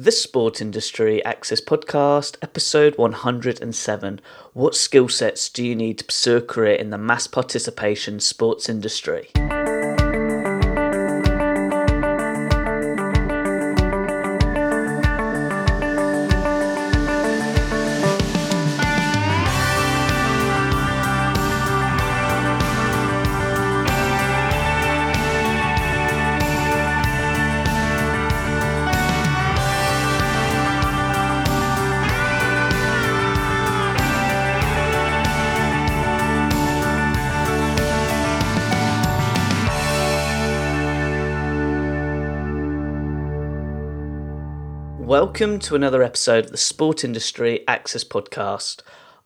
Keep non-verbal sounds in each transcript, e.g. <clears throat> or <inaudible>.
The Sport Industry Access Podcast, episode 107. What skill sets do you need to pursue a career in the mass participation sports industry? Welcome to another episode of the Sport Industry Access Podcast.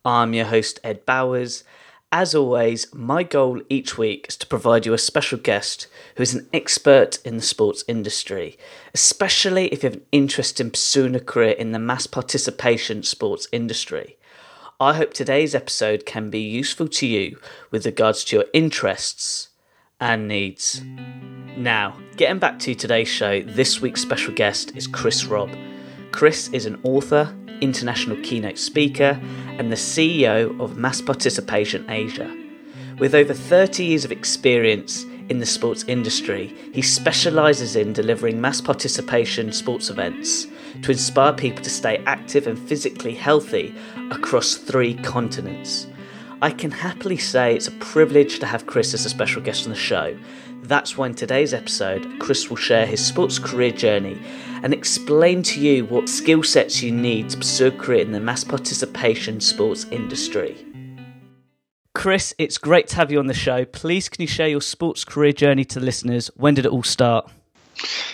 I'm your host, Ed Bowers. As always, my goal each week is to provide you a special guest who is an expert in the sports industry, especially if you have an interest in pursuing a career in the mass participation sports industry. I hope today's episode can be useful to you with regards to your interests and needs. Now, getting back to today's show, this week's special guest is Chris Robb. Chris is an author, international keynote speaker, and the CEO of Mass Participation Asia. With over 30 years of experience in the sports industry, he specialises in delivering mass participation sports events to inspire people to stay active and physically healthy across three continents. I can happily say it's a privilege to have Chris as a special guest on the show. That's why in today's episode, Chris will share his sports career journey and explain to you what skill sets you need to pursue a career in the mass participation sports industry. Chris, it's great to have you on the show. Please, can you share your sports career journey to listeners? When did it all start?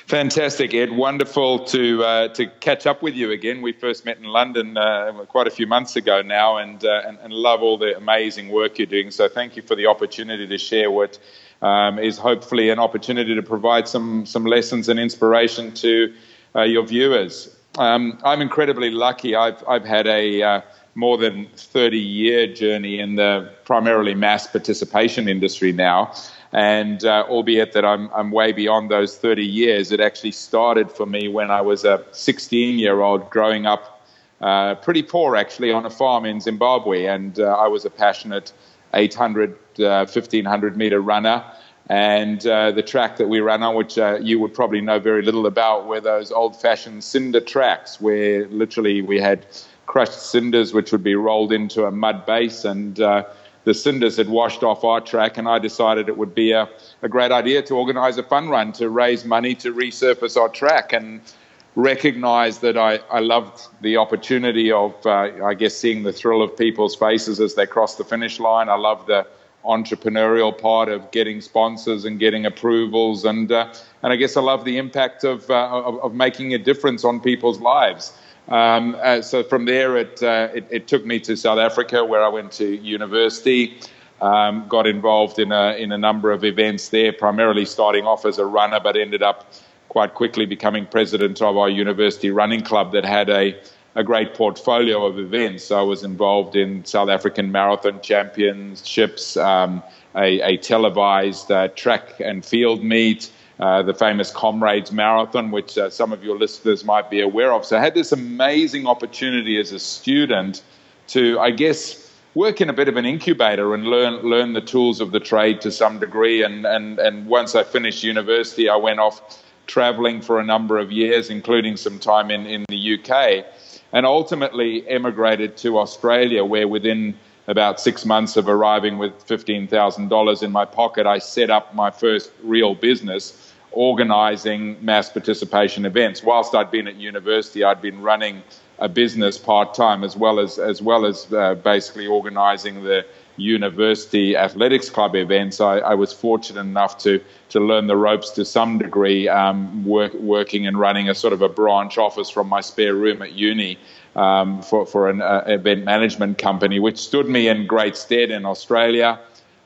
Fantastic, Ed. Wonderful to uh, to catch up with you again. We first met in London uh, quite a few months ago now, and, uh, and, and love all the amazing work you're doing. So thank you for the opportunity to share what um, is hopefully an opportunity to provide some some lessons and inspiration to uh, your viewers. Um, I'm incredibly lucky. I've, I've had a uh, more than 30 year journey in the primarily mass participation industry now. And uh, albeit that I'm, I'm way beyond those 30 years, it actually started for me when I was a 16 year old growing up uh, pretty poor actually on a farm in Zimbabwe. And uh, I was a passionate 800, 1500 uh, meter runner. And uh, the track that we ran on, which uh, you would probably know very little about, were those old fashioned cinder tracks where literally we had crushed cinders which would be rolled into a mud base. And uh, the cinders had washed off our track. And I decided it would be a, a great idea to organize a fun run to raise money to resurface our track. And recognized that I, I loved the opportunity of, uh, I guess, seeing the thrill of people's faces as they cross the finish line. I loved the entrepreneurial part of getting sponsors and getting approvals, and uh, and I guess I love the impact of, uh, of, of making a difference on people's lives. Um, uh, so from there, it, uh, it, it took me to South Africa, where I went to university. Um, got involved in a in a number of events there, primarily starting off as a runner, but ended up quite quickly becoming president of our university running club that had a a great portfolio of events. I was involved in South African Marathon Championships, um, a, a, televised uh, track and field meet, uh, the famous Comrades Marathon, which uh, some of your listeners might be aware of. So I had this amazing opportunity as a student to, I guess, work in a bit of an incubator and learn learn the tools of the trade to some degree. And and and once I finished university, I went off traveling for a number of years, including some time in in the UK and ultimately emigrated to Australia, where within about six months of arriving with $15,000 in my pocket, I set up my first real business organizing mass participation events. Whilst I'd been at university, I'd been running a business part time as well as as well as uh, basically organizing the university athletics club events, I, I, was fortunate enough to to learn the ropes to some degree, um, work, working and running a sort of a branch office from my spare room at uni um, for for an uh, event management company, which stood me in great stead in Australia.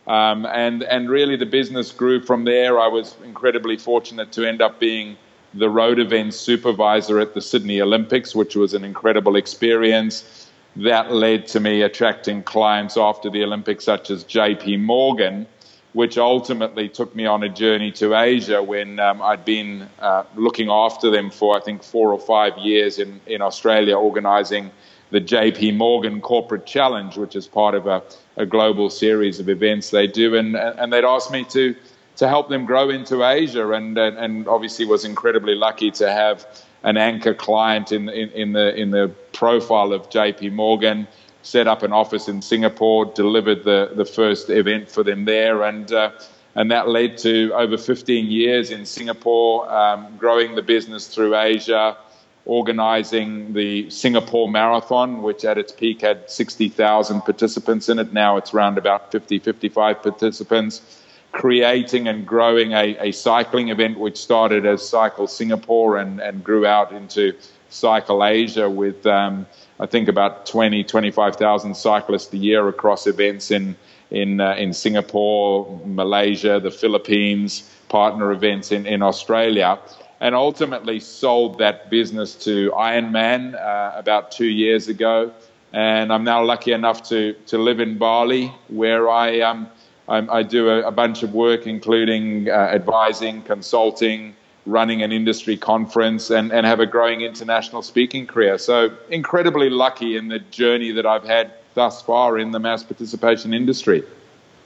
Um, and and really the business grew from there. I was incredibly fortunate to end up being the road events supervisor at the Sydney Olympics, which was an incredible experience that led to me attracting clients after the Olympics, such as JP Morgan, which ultimately took me on a journey to Asia when um, I'd been uh, looking after them for, I think, four or five years in, in Australia, organizing the JP Morgan Corporate Challenge, which is part of a, a global series of events they do. And, and they'd asked me to, to help them grow into Asia, and, and obviously was incredibly lucky to have an anchor client in, in, in the, in the profile of JP Morgan set up an office in Singapore, delivered the, the first event for them there, and uh, and that led to over 15 years in Singapore, um, growing the business through Asia, organizing the Singapore Marathon, which at its peak had 60,000 participants in it. Now it's around about 50, 55 participants. Creating and growing a, a cycling event, which started as Cycle Singapore and, and grew out into Cycle Asia with um, I think about 20, 25,000 cyclists a year across events in in uh, in Singapore, Malaysia, the Philippines, partner events in, in Australia, and ultimately sold that business to Ironman uh, about two years ago. And I'm now lucky enough to to live in Bali, where I um I do a, a, bunch of work, including uh, advising, consulting running an industry conference and, and have a growing international speaking career. So, incredibly lucky in the journey that I've had thus far in the mass participation industry.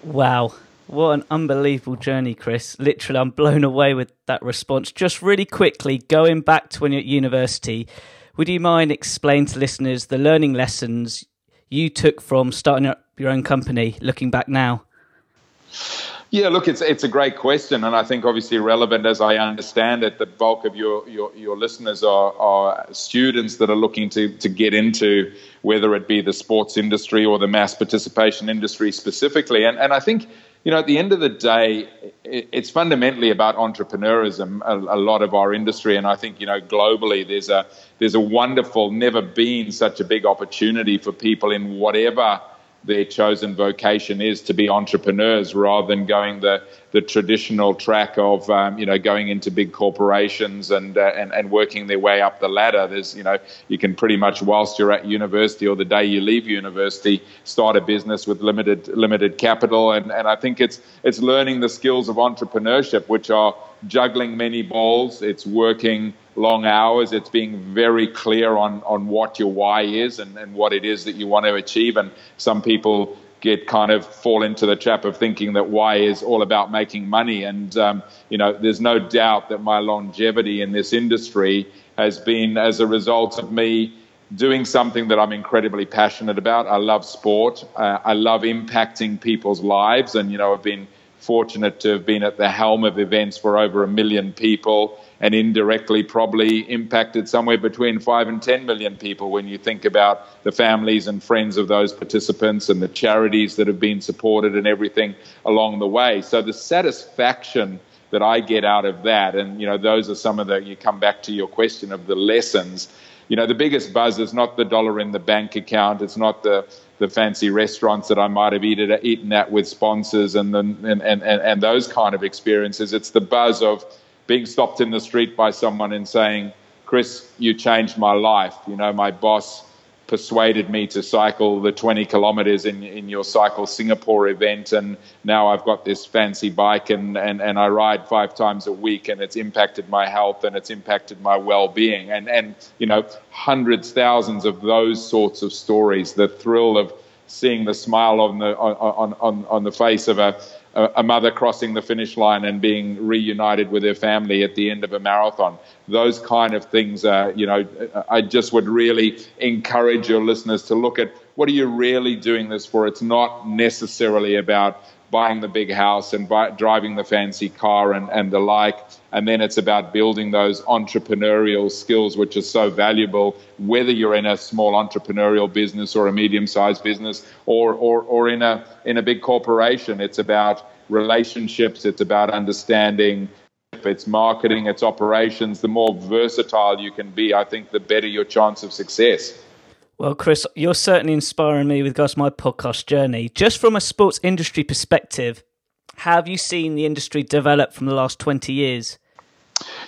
Wow. What an unbelievable journey, Chris. Literally, I'm blown away with that response. Just really quickly, going back to when you're at university, would you mind explaining to listeners the learning lessons you took from starting up your own company looking back now? Yeah, look, it's it's a great question, and I think obviously relevant as I understand it. The bulk of your your, your listeners are, are students that are looking to to get into whether it be the sports industry or the mass participation industry specifically. And and I think you know at the end of the day, it's fundamentally about entrepreneurism. A, a lot of our industry, and I think you know globally, there's a there's a wonderful, never been such a big opportunity for people in whatever their chosen vocation is to be entrepreneurs rather than going the, the traditional track of um, you know going into big corporations and, uh, and and working their way up the ladder. There's you know you can pretty much whilst you're at university or the day you leave university start a business with limited limited capital and, and I think it's it's learning the skills of entrepreneurship which are juggling many balls. It's working long hours. It's being very clear on, on what your why is and, and what it is that you want to achieve. And some people get kind of fall into the trap of thinking that why is all about making money. And, um, you know, there's no doubt that my longevity in this industry has been as a result of me doing something that I'm incredibly passionate about. I love sport. Uh, I love impacting people's lives. And, you know, I've been fortunate to have been at the helm of events for over a million people and indirectly probably impacted somewhere between 5 and 10 million people when you think about the families and friends of those participants and the charities that have been supported and everything along the way. So the satisfaction that I get out of that, and you know, those are some of the, you come back to your question of the lessons. You know, the biggest buzz is not the dollar in the bank account, it's not the the fancy restaurants that I might have eaten, eaten at with sponsors and, the, and, and, and those kind of experiences. It's the buzz of being stopped in the street by someone and saying, Chris, you changed my life. You know, my boss persuaded me to cycle the 20 kilometers in, in your Cycle Singapore event. And now I've got this fancy bike and, and, and I ride five times a week and it's impacted my health and it's impacted my well being. And, and, you know, hundreds, thousands of those sorts of stories, the thrill of seeing the smile on the, on, on, on the face of a, a mother crossing the finish line and being reunited with her family at the end of a marathon. Those kind of things, are, you know, I just would really encourage your listeners to look at what are you really doing this for. It's not necessarily about buying the big house and buy, driving the fancy car and, and the like. And then it's about building those entrepreneurial skills, which are so valuable, whether you're in a small entrepreneurial business or a medium sized business or, or, or in, a, in a big corporation. It's about relationships, it's about understanding it's marketing, it's operations. The more versatile you can be, I think the better your chance of success. Well, Chris, you're certainly inspiring me with regards to my podcast journey. Just from a sports industry perspective, have you seen the industry develop from the last 20 years?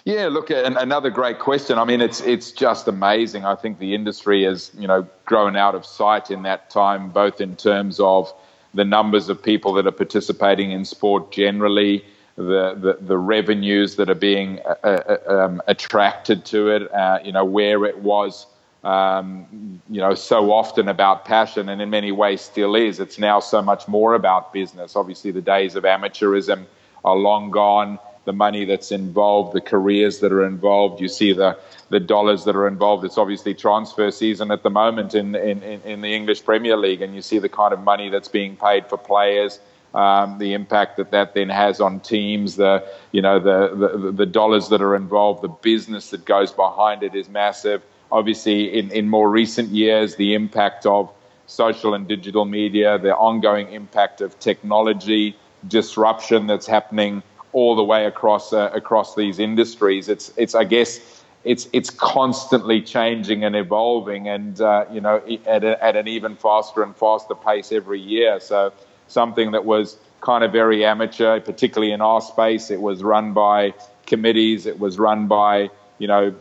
Yeah, look, another great question. I mean, it's it's just amazing. I think the industry has, you know, grown out of sight in that time, both in terms of the numbers of people that are participating in sport generally, the, the, the revenues that are being uh, uh, um, attracted to it, uh, you know, where it was, um, you know, so often about passion and in many ways still is. It's now so much more about business. Obviously, the days of amateurism are long gone. The money that's involved, the careers that are involved, you see the, the dollars that are involved. It's obviously transfer season at the moment in, in, in the English Premier League, and you see the kind of money that's being paid for players um, the impact that that then has on teams, the you know the, the, the dollars that are involved, the business that goes behind it is massive. Obviously, in in more recent years, the impact of social and digital media, the ongoing impact of technology disruption that's happening all the way across uh, across these industries. It's it's I guess it's it's constantly changing and evolving, and uh, you know at, a, at an even faster and faster pace every year. So something that was kind of very amateur, particularly in our space. It was run by committees. It was run by you know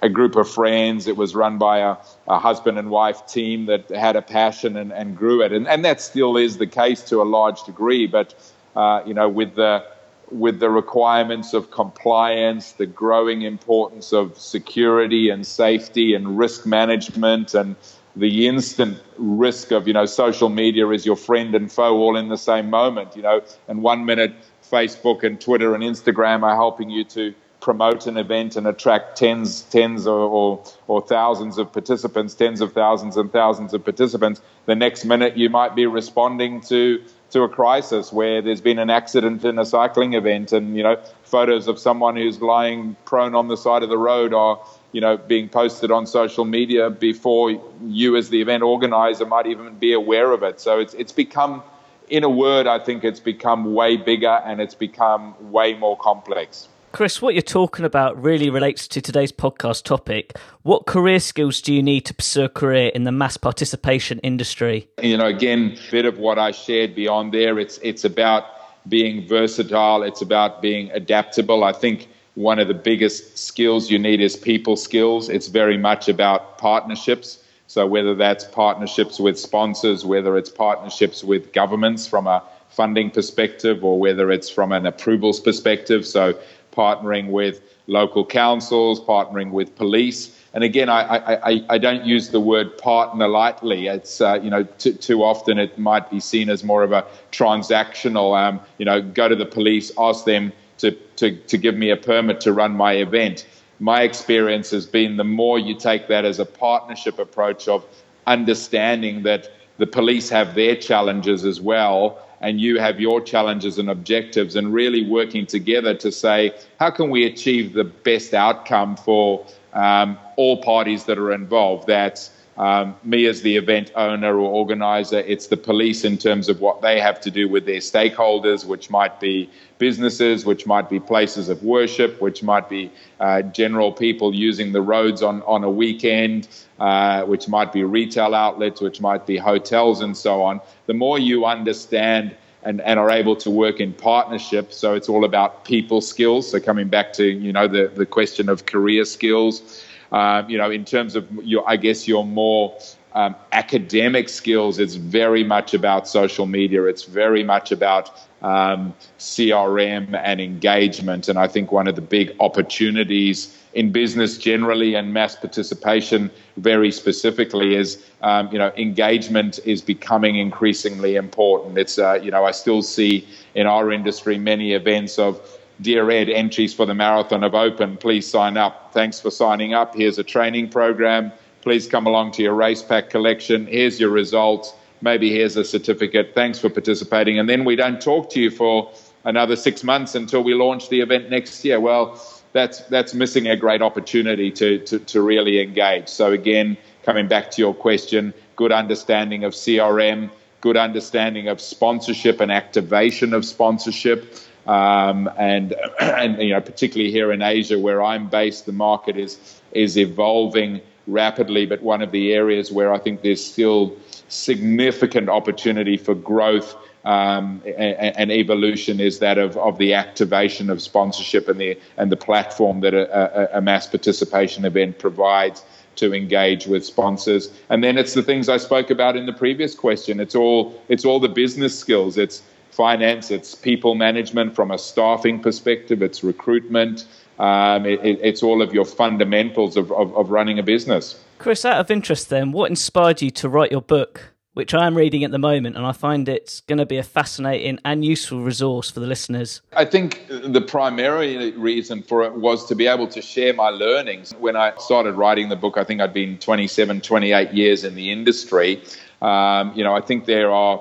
a group of friends. It was run by a, a husband and wife team that had a passion and, and grew it, and, and that still is the case to a large degree. But uh, you know with the with the requirements of compliance, the growing importance of security and safety and risk management and the instant risk of you know social media is your friend and foe all in the same moment you know and one minute facebook and twitter and instagram are helping you to promote an event and attract tens tens or, or, or thousands of participants tens of thousands and thousands of participants the next minute you might be responding to to a crisis where there's been an accident in a cycling event and you know photos of someone who's lying prone on the side of the road are you know, being posted on social media before you, as the event organizer, might even be aware of it. So it's it's become, in a word, I think it's become way bigger and it's become way more complex. Chris, what you're talking about really relates to today's podcast topic. What career skills do you need to pursue a career in the mass participation industry? You know, again, a bit of what I shared beyond there. It's it's about being versatile. It's about being adaptable. I think one of the biggest skills you need is people skills. It's very much about partnerships. So, whether that's partnerships with sponsors, whether it's partnerships with governments from a funding perspective, or whether it's from an approvals perspective. So, partnering with local councils, partnering with police. And again, I, I, I don't use the word partner lightly. It's, uh, you know, t- too often it might be seen as more of a transactional, um, you know, go to the police, ask them to, to, to give me a permit to run my event. My experience has been the more you take that as a partnership approach of understanding that the police have their challenges as well and you have your challenges and objectives and really working together to say how can we achieve the best outcome for um, all parties that are involved? That's um, me as the event owner or organizer, it's the police in terms of what they have to do with their stakeholders, which might be businesses, which might be places of worship, which might be uh, general people using the roads on, on a weekend, uh, which might be retail outlets, which might be hotels, and so on. The more you understand and, and are able to work in partnership, so it's all about people skills. So coming back to you know the, the question of career skills. Um, you know, in terms of your, I guess your more um, academic skills, it's very much about social media. It's very much about um, CRM and engagement. And I think one of the big opportunities in business generally and mass participation very specifically is, um, you know, engagement is becoming increasingly important. It's, uh, you know, I still see in our industry many events of Dear Ed, entries for the marathon have opened. Please sign up. Thanks for signing up. Here's a training program. Please come along to your race pack collection. Here's your results. Maybe here's a certificate. Thanks for participating. And then we don't talk to you for another six months until we launch the event next year. Well, that's that's missing a great opportunity to, to, to really engage. So again, coming back to your question, good understanding of CRM, good understanding of sponsorship and activation of sponsorship. Um, and <clears throat> and you know particularly here in Asia where I'm based, the market is is evolving rapidly. But one of the areas where I think there's still significant opportunity for growth um, and, and, evolution is that of, of the activation of sponsorship and the and the platform that a, a, a mass participation event provides to engage with sponsors. And then it's the things I spoke about in the previous question. It's all it's all the business skills. It's finance. It's people management from a staffing perspective. It's recruitment. Um, it, it, it's all of your fundamentals of, of, of running a business. Chris, out of interest, then, what inspired you to write your book? which I am reading at the moment, and I find it's going to be a fascinating and useful resource for the listeners. I think the primary reason for it was to be able to share my learnings. When I started writing the book, I think I'd been 27, 28 years in the industry. Um, you know, I think there are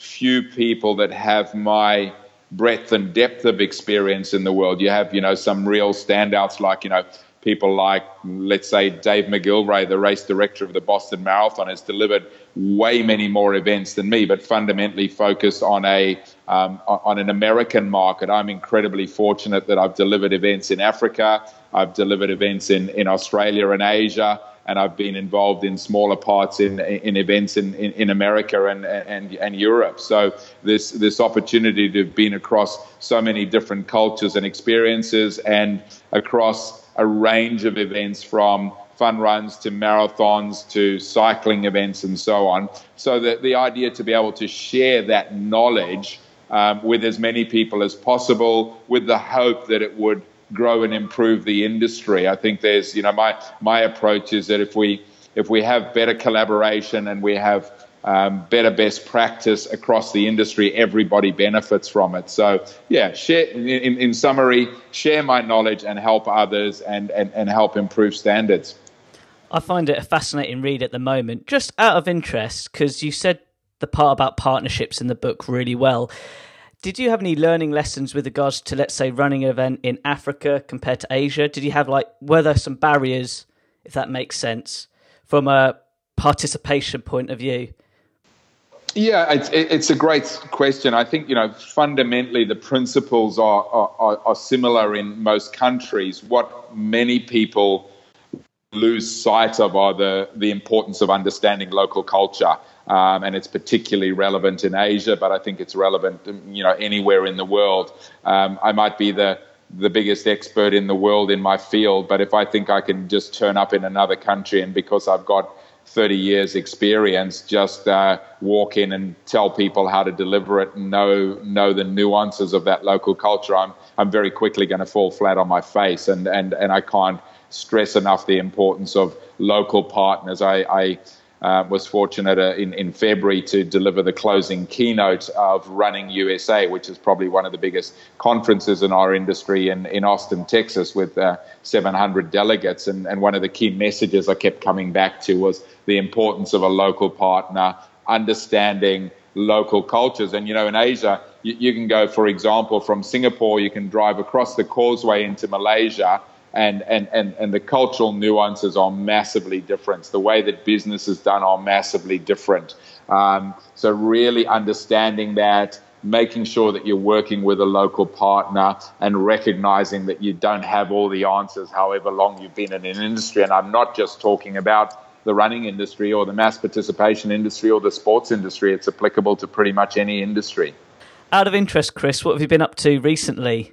few people that have my breadth and depth of experience in the world. You have, you know, some real standouts like, you know, people like, let's say, Dave McGillivray, the race director of the Boston Marathon, has delivered way many more events than me, but fundamentally focused on a um, on an American market. I'm incredibly fortunate that I've delivered events in Africa, I've delivered events in, in Australia and Asia, and I've been involved in smaller parts in in events in, in, in America and, and and Europe. So this this opportunity to have been across so many different cultures and experiences and across a range of events from fun runs to marathons to cycling events and so on. So that the idea to be able to share that knowledge um, with as many people as possible, with the hope that it would grow and improve the industry. I think there's, you know, my my approach is that if we if we have better collaboration and we have um, better best practice across the industry, everybody benefits from it. So, yeah, share, in, in summary, share my knowledge and help others and, and, and help improve standards. I find it a fascinating read at the moment. Just out of interest, because you said the part about partnerships in the book really well. Did you have any learning lessons with regards to, let's say, running an event in Africa compared to Asia? Did you have like, were there some barriers, if that makes sense, from a participation point of view? Yeah, it's, it's a great question. I think, you know, fundamentally the principles are, are, are similar in most countries. What many people lose sight of are the, the importance of understanding local culture. Um, and it's particularly relevant in Asia, but I think it's relevant, you know, anywhere in the world. Um, I might be the the biggest expert in the world in my field, but if I think I can just turn up in another country and because I've got 30 years experience, just uh, walk in and tell people how to deliver it and know know the nuances of that local culture, I'm I'm very quickly going to fall flat on my face, and and and I can't stress enough the importance of local partners. I, I uh, was fortunate uh, in, in February to deliver the closing keynote of Running USA, which is probably one of the biggest conferences in our industry in, in Austin, Texas, with uh, 700 delegates. And, and one of the key messages I kept coming back to was the importance of a local partner, understanding local cultures. And, you know, in Asia, you, you can go, for example, from Singapore, you can drive across the causeway into Malaysia and, and, and, and the cultural nuances are massively different. The way that business is done are massively different. Um, so, really understanding that, making sure that you're working with a local partner, and recognizing that you don't have all the answers, however long you've been in an industry. And I'm not just talking about the running industry or the mass participation industry or the sports industry, it's applicable to pretty much any industry. Out of interest, Chris, what have you been up to recently?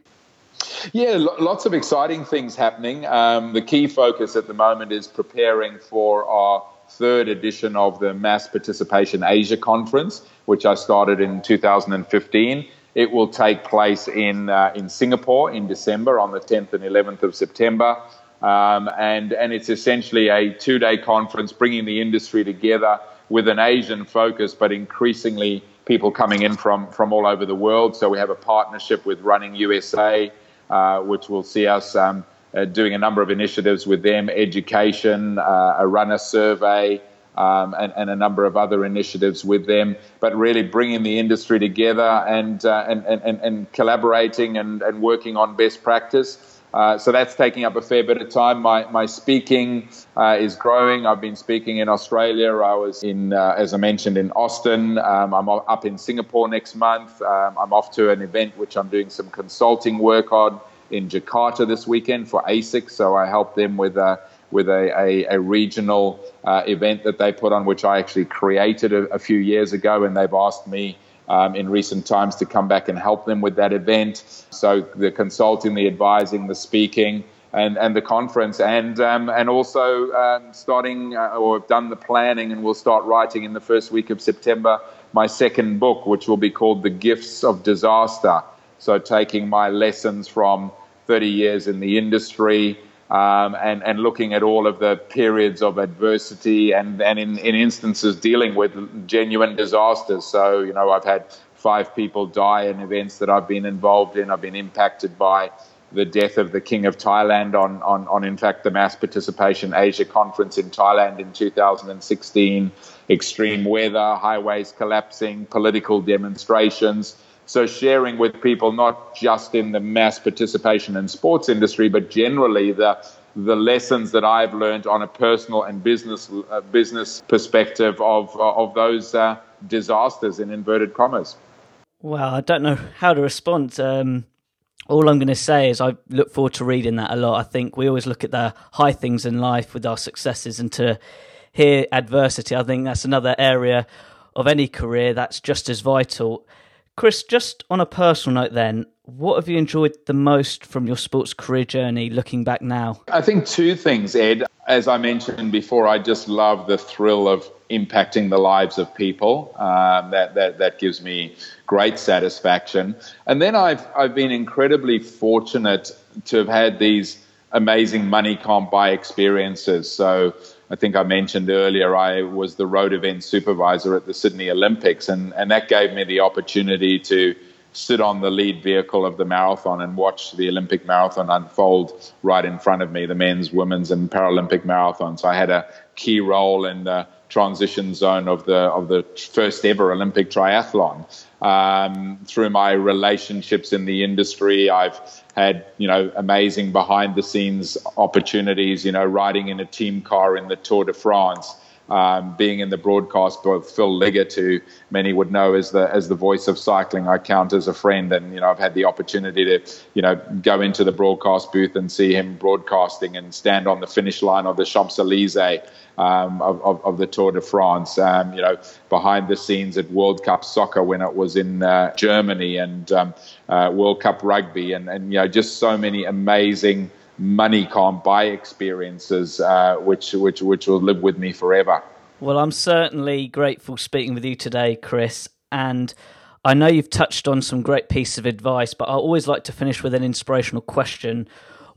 Yeah, lots of exciting things happening. Um, the key focus at the moment is preparing for our third edition of the Mass Participation Asia Conference, which I started in 2015. It will take place in uh, in Singapore in December on the 10th and 11th of September, um, and and it's essentially a two-day conference bringing the industry together with an Asian focus, but increasingly people coming in from from all over the world. So we have a partnership with Running USA uh, which will see us um, uh, doing a number of initiatives with them, education, uh, a runner survey, um, and, and, a number of other initiatives with them, but really bringing the industry together and, uh, and, and, and, collaborating and, and working on best practice. Uh, so that's taking up a fair bit of time. My, my speaking uh, is growing. I've been speaking in Australia. I was in, uh, as I mentioned, in Austin. Um, I'm up in Singapore next month. Um, I'm off to an event which I'm doing some consulting work on in Jakarta this weekend for ASIC. So I help them with a with a, a, a regional uh, event that they put on, which I actually created a, a few years ago, and they've asked me um, in recent times to come back and help them with that event. So the consulting, the advising, the speaking, and, and the conference, and um, and also um, starting uh, or done the planning, and we'll start writing in the first week of September my second book, which will be called The Gifts of Disaster. So taking my lessons from 30 years in the industry. Um, and, and looking at all of the periods of adversity and, and in, in instances dealing with genuine disasters. So, you know, I've had five people die in events that I've been involved in. I've been impacted by the death of the King of Thailand on, on, on, in fact, the mass participation Asia conference in Thailand in 2016, extreme weather, highways collapsing, political demonstrations. So, sharing with people, not just in the mass participation and sports industry, but generally the, the lessons that I've learned on a personal and business, uh, business perspective of, uh, of those uh, disasters in inverted commas. Well, I don't know how to respond. Um all I'm going to say is I look forward to reading that a lot. I think we always look at the high things in life with our successes and to hear adversity, I think that's another area of any career that's just as vital. Chris, just on a personal note, then, what have you enjoyed the most from your sports career journey looking back now? I think two things, Ed. As I mentioned before, I just love the thrill of impacting the lives of people. Um, that, that, that gives me great satisfaction. And then I've, I've been incredibly fortunate to have had these amazing money can't buy experiences. So I think I mentioned earlier, I was the road event supervisor at the Sydney Olympics, and, and that gave me the opportunity to sit on the lead vehicle of the marathon and watch the Olympic marathon unfold right in front of me, the men's, women's, and Paralympic marathons. I had a key role in the transition zone of the of the first ever Olympic triathlon. Um, through my relationships in the industry, I've had you know amazing behind the scenes opportunities. You know, riding in a team car in the Tour de France um, being in the broadcast, both Phil Liggett, who many would know as the as the voice of cycling, I count as a friend, and you know I've had the opportunity to you know go into the broadcast booth and see him broadcasting and stand on the finish line of the Champs Elysees um, of, of, of, the Tour de France. Um, you know behind the scenes at World Cup soccer when it was in uh, Germany and um, uh, World Cup rugby, and and you know just so many amazing money can't buy experiences, uh, which which which will live with me forever. Well, I'm certainly grateful speaking with you today, Chris, and. I know you've touched on some great pieces of advice, but I always like to finish with an inspirational question.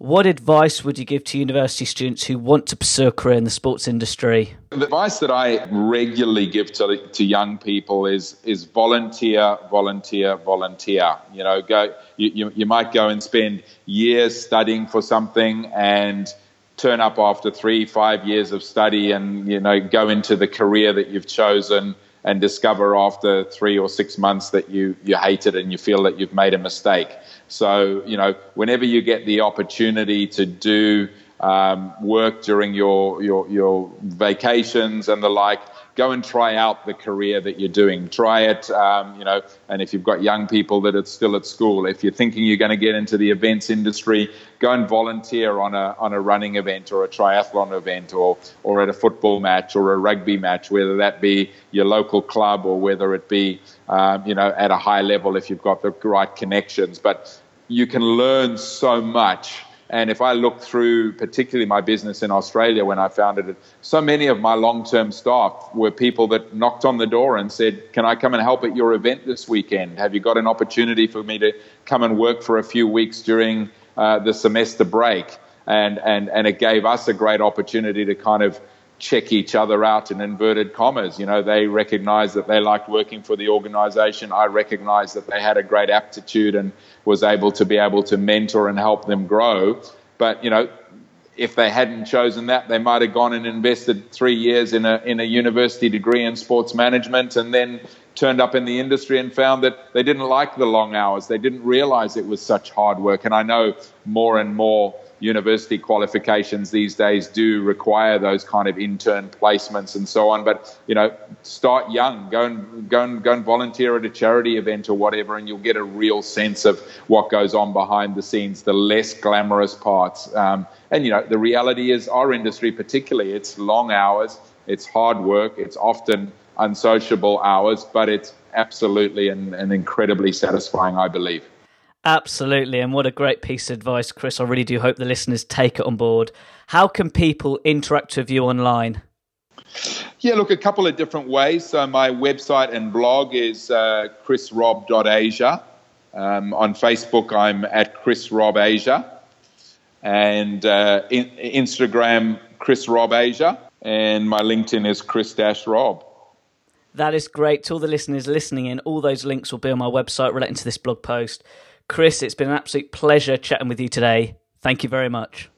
What advice would you give to university students who want to pursue a career in the sports industry? The advice that I regularly give to, to young people is is volunteer, volunteer, volunteer. You know, go. You, you, you might go and spend years studying for something and turn up after three, five years of study and you know go into the career that you've chosen and discover after three or six months that you you hate it and you feel that you've made a mistake. So, you know, whenever you get the opportunity to do um, work during your, your, your vacations and the like, go and try out the career that you're doing. Try it, um, you know, and if you've got young people that are still at school, if you're thinking you're going to get into the events industry, go and volunteer on a, on a running event or a triathlon event or, or at a football match or a rugby match, whether that be your local club or whether it be, um, you know, at a high level if you've got the right connections. But you can learn so much and if I look through, particularly my business in Australia when I founded it, so many of my long term staff were people that knocked on the door and said, Can I come and help at your event this weekend? Have you got an opportunity for me to come and work for a few weeks during uh, the semester break? And, and, and it gave us a great opportunity to kind of check each other out in inverted commas. You know, they recognized that they liked working for the organization. I recognized that they had a great aptitude and was able to be able to mentor and help them grow. But, you know, if they hadn't chosen that, they might have gone and invested three years in a, in a university degree in sports management and then turned up in the industry and found that they didn't like the long hours. They didn't realize it was such hard work. And I know more and more university qualifications these days do require those kind of intern placements and so on. But you know, start young. Go and go and go and volunteer at a charity event or whatever, and you'll get a real sense of what goes on behind the scenes, the less glamorous parts. Um, and you know, the reality is, our industry, particularly, it's long hours, it's hard work, it's often unsociable hours, but it's absolutely and, and incredibly satisfying, I believe. Absolutely, and what a great piece of advice, Chris. I really do hope the listeners take it on board. How can people interact with you online? Yeah, look, a couple of different ways. So my website and blog is uh, chrisrobb.asia. Um, on Facebook, I'm at chrisrobbasia. And uh, in, Instagram, chrisrobbasia. And my LinkedIn is Chris Dash Robb. That is great. To all the listeners listening in, all those links will be on my website relating to this blog post. Chris, it's been an absolute pleasure chatting with you today. Thank you very much.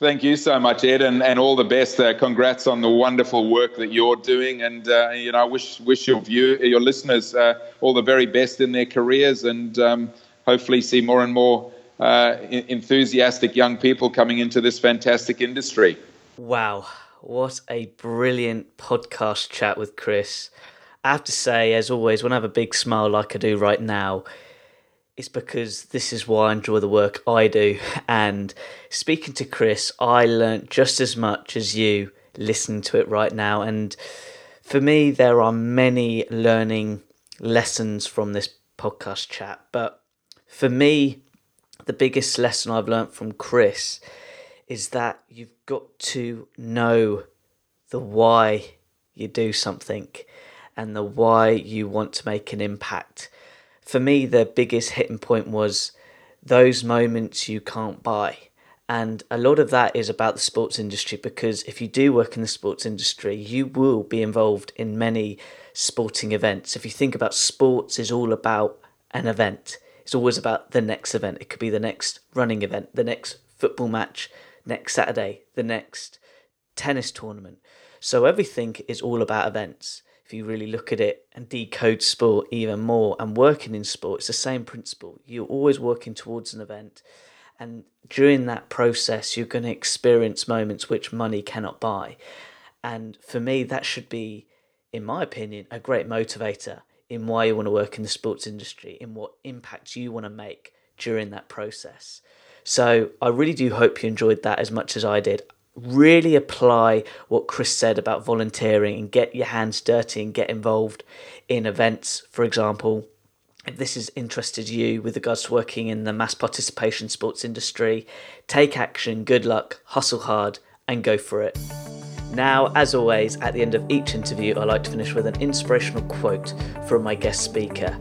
Thank you so much, Ed, and, and all the best. Uh, congrats on the wonderful work that you're doing, and uh, you know, I wish wish your view your listeners uh, all the very best in their careers, and um, hopefully see more and more uh, enthusiastic young people coming into this fantastic industry. Wow, what a brilliant podcast chat with Chris! I have to say, as always, when I have a big smile like I do right now it's because this is why I enjoy the work I do. And speaking to Chris, I learnt just as much as you listening to it right now. And for me, there are many learning lessons from this podcast chat. But for me, the biggest lesson I've learnt from Chris is that you've got to know the why you do something and the why you want to make an impact for me, the biggest hitting point was those moments you can't buy. And a lot of that is about the sports industry because if you do work in the sports industry, you will be involved in many sporting events. If you think about sports is all about an event. It's always about the next event. It could be the next running event, the next football match, next Saturday, the next tennis tournament. So everything is all about events if you really look at it and decode sport even more and working in sport, it's the same principle. You're always working towards an event. And during that process, you're going to experience moments which money cannot buy. And for me, that should be, in my opinion, a great motivator in why you want to work in the sports industry, in what impact you want to make during that process. So I really do hope you enjoyed that as much as I did really apply what Chris said about volunteering and get your hands dirty and get involved in events, for example. If this has interested you with regards to working in the mass participation sports industry, take action, good luck, hustle hard, and go for it. Now, as always, at the end of each interview, I like to finish with an inspirational quote from my guest speaker.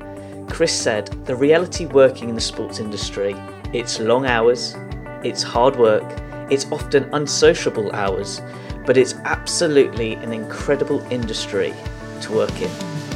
Chris said, The reality working in the sports industry, it's long hours, it's hard work, it's often unsociable hours, but it's absolutely an incredible industry to work in.